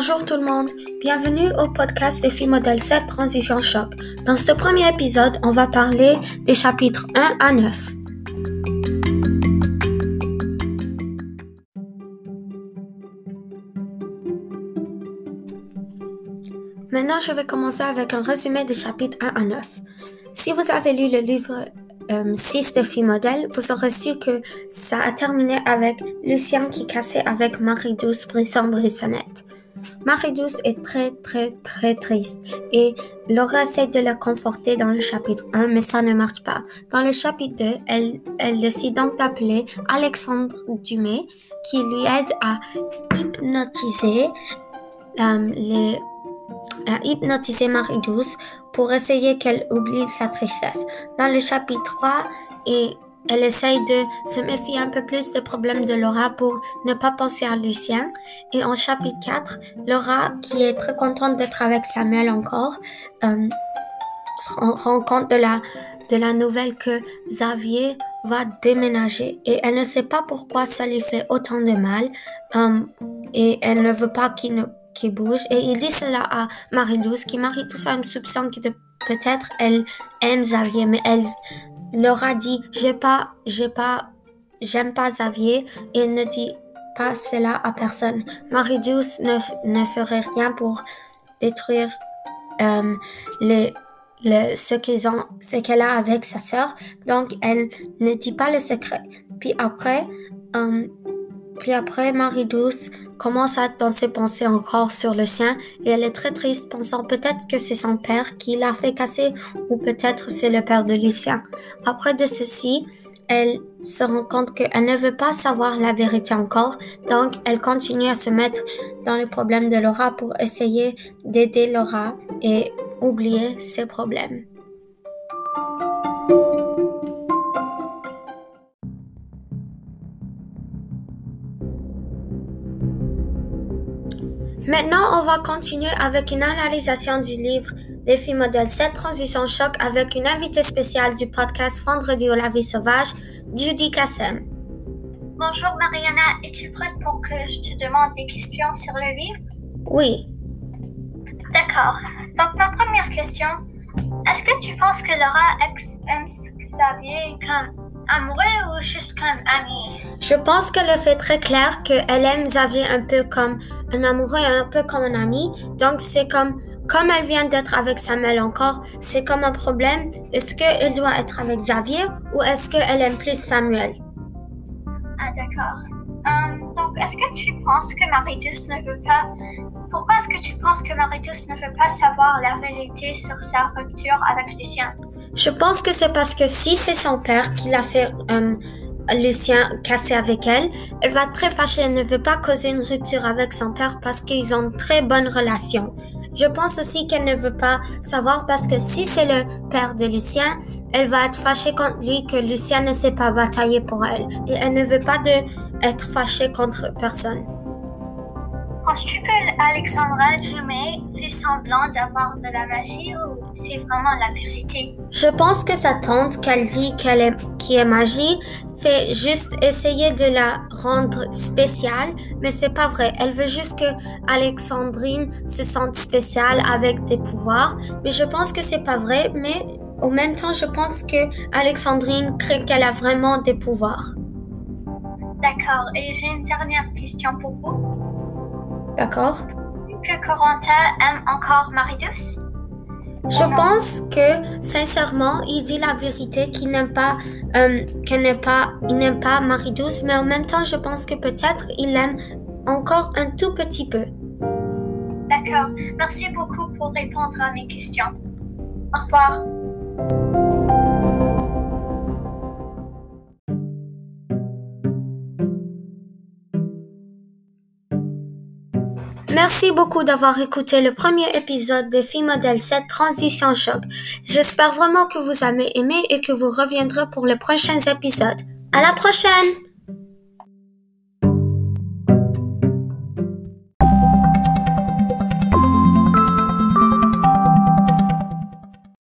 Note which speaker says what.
Speaker 1: Bonjour tout le monde, bienvenue au podcast des filles modèle 7 Transition Choc. Dans ce premier épisode, on va parler des chapitres 1 à 9. Maintenant, je vais commencer avec un résumé des chapitres 1 à 9. Si vous avez lu le livre 6 de filles modèle, vous aurez su que ça a terminé avec Lucien qui cassait avec Marie-Douce Brisson-Brissonnette. Marie-Douce est très très très triste et Laura essaie de la conforter dans le chapitre 1 mais ça ne marche pas. Dans le chapitre 2, elle, décide donc d'appeler Alexandre Dumais qui lui aide à hypnotiser euh, Marie-Douce pour essayer qu'elle oublie sa tristesse. Dans le chapitre 3, et elle essaye de se méfier un peu plus des problèmes de Laura pour ne pas penser à Lucien. Et en chapitre 4, Laura, qui est très contente d'être avec Samuel encore, euh, se rend compte de la, de la nouvelle que Xavier va déménager. Et elle ne sait pas pourquoi ça lui fait autant de mal. Euh, et elle ne veut pas qu'il qui bouge et il dit cela à Marie-Louise qui Marie tout ça une soupçon que peut-être elle aime Xavier mais elle leur a dit j'ai pas j'ai pas j'aime pas Xavier et ne dit pas cela à personne. Marie-Douce ne, ne ferait rien pour détruire euh, le, ce qu'ils ont, ce qu'elle a avec sa sœur. Donc, elle ne dit pas le secret. Puis après, euh, puis après, Marie-Douce commence à être dans ses pensées encore sur le sien et elle est très triste pensant peut-être que c'est son père qui l'a fait casser ou peut-être c'est le père de Lucien. Après de ceci, elle se rend compte qu'elle ne veut pas savoir la vérité encore, donc elle continue à se mettre dans le problème de Laura pour essayer d'aider Laura et oublier ses problèmes. Maintenant, on va continuer avec une analysation du livre Les filles modèles 7 transition choc avec une invitée spéciale du podcast Vendredi au la vie sauvage, Judy Kassem.
Speaker 2: Bonjour Mariana, es-tu prête pour que je te demande des questions sur le livre?
Speaker 1: Oui.
Speaker 2: D'accord. Donc ma première question, est-ce que tu penses que Laura aime Xavier comme amoureux ou juste comme ami?
Speaker 1: Je pense qu'elle le fait très clair qu'elle aime Xavier un peu comme un amoureux et un peu comme un ami. Donc c'est comme, comme elle vient d'être avec Samuel encore, c'est comme un problème. Est-ce qu'elle doit être avec Xavier ou est-ce qu'elle aime plus Samuel?
Speaker 2: Ah d'accord. Um, donc est-ce que tu penses que Marie-Douce ne veut pas... Pourquoi est-ce que tu penses que Marie-Douce ne veut pas savoir la vérité sur sa rupture avec Lucien?
Speaker 1: Je pense que c'est parce que si c'est son père qui l'a fait euh, Lucien casser avec elle, elle va être très fâchée. Elle ne veut pas causer une rupture avec son père parce qu'ils ont une très bonne relation. Je pense aussi qu'elle ne veut pas savoir parce que si c'est le père de Lucien, elle va être fâchée contre lui que Lucien ne sait pas batailler pour elle. Et elle ne veut pas de être fâchée contre personne.
Speaker 2: Penses-tu que Alexandra Dumais fait semblant d'avoir de la magie ou c'est vraiment la vérité?
Speaker 1: Je pense que sa tante, qu'elle dit qu'elle est, qui est magie, fait juste essayer de la rendre spéciale, mais c'est pas vrai. Elle veut juste que Alexandrine se sente spéciale avec des pouvoirs, mais je pense que c'est pas vrai, mais au même temps, je pense que Alexandrine crée qu'elle a vraiment des pouvoirs.
Speaker 2: D'accord, et j'ai une dernière question pour vous.
Speaker 1: D'accord.
Speaker 2: Que Corentin aime encore Marie-Douce
Speaker 1: Je pense que, sincèrement, il dit la vérité qu'il n'aime pas, euh, n'aime pas, il n'aime pas Marie-Douce, mais en même temps, je pense que peut-être il aime encore un tout petit peu.
Speaker 2: D'accord. Merci beaucoup pour répondre à mes questions. Au revoir.
Speaker 1: Merci beaucoup d'avoir écouté le premier épisode de Filles Modèle 7 Transition Choc. J'espère vraiment que vous avez aimé et que vous reviendrez pour les prochains épisodes. À la prochaine!